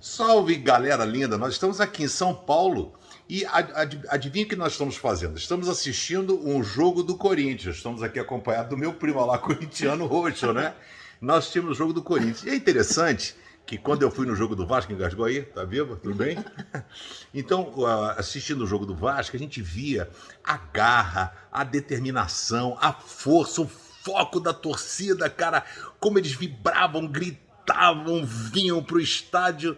Salve galera linda, nós estamos aqui em São Paulo e ad, adivinha o que nós estamos fazendo? Estamos assistindo um jogo do Corinthians. Estamos aqui acompanhados do meu primo lá, corintiano roxo, né? Nós tínhamos o jogo do Corinthians. E é interessante que quando eu fui no jogo do Vasco, engasgou aí, tá vivo? Tudo bem? Então, assistindo o jogo do Vasco, a gente via a garra, a determinação, a força, o foco da torcida, cara, como eles vibravam, gritavam, vinham pro estádio.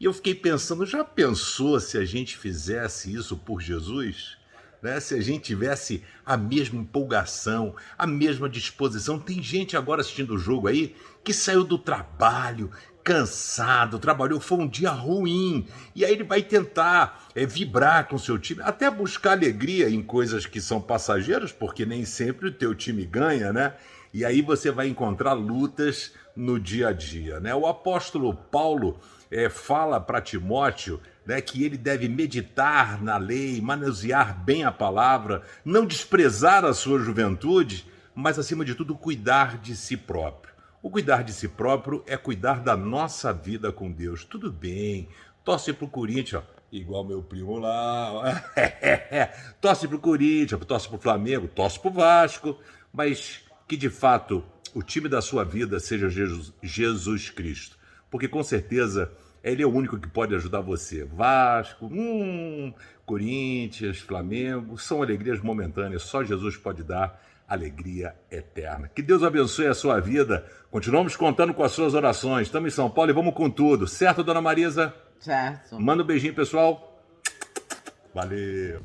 E eu fiquei pensando, já pensou se a gente fizesse isso por Jesus? Né? Se a gente tivesse a mesma empolgação, a mesma disposição. Tem gente agora assistindo o jogo aí que saiu do trabalho, cansado, trabalhou, foi um dia ruim. E aí ele vai tentar é, vibrar com seu time, até buscar alegria em coisas que são passageiras, porque nem sempre o teu time ganha, né? E aí você vai encontrar lutas no dia a dia, né? O apóstolo Paulo é, fala para Timóteo né, que ele deve meditar na lei, manusear bem a palavra, não desprezar a sua juventude, mas acima de tudo cuidar de si próprio. O cuidar de si próprio é cuidar da nossa vida com Deus. Tudo bem, torce para o Corinthians, igual meu primo lá. torce para o Corinthians, torce para o Flamengo, torce para o Vasco, mas que de fato o time da sua vida seja Jesus, Jesus Cristo. Porque com certeza ele é o único que pode ajudar você. Vasco, hum, Corinthians, Flamengo, são alegrias momentâneas, só Jesus pode dar alegria eterna. Que Deus abençoe a sua vida. Continuamos contando com as suas orações. Estamos em São Paulo e vamos com tudo. Certo, dona Marisa? Certo. Manda um beijinho, pessoal. Valeu.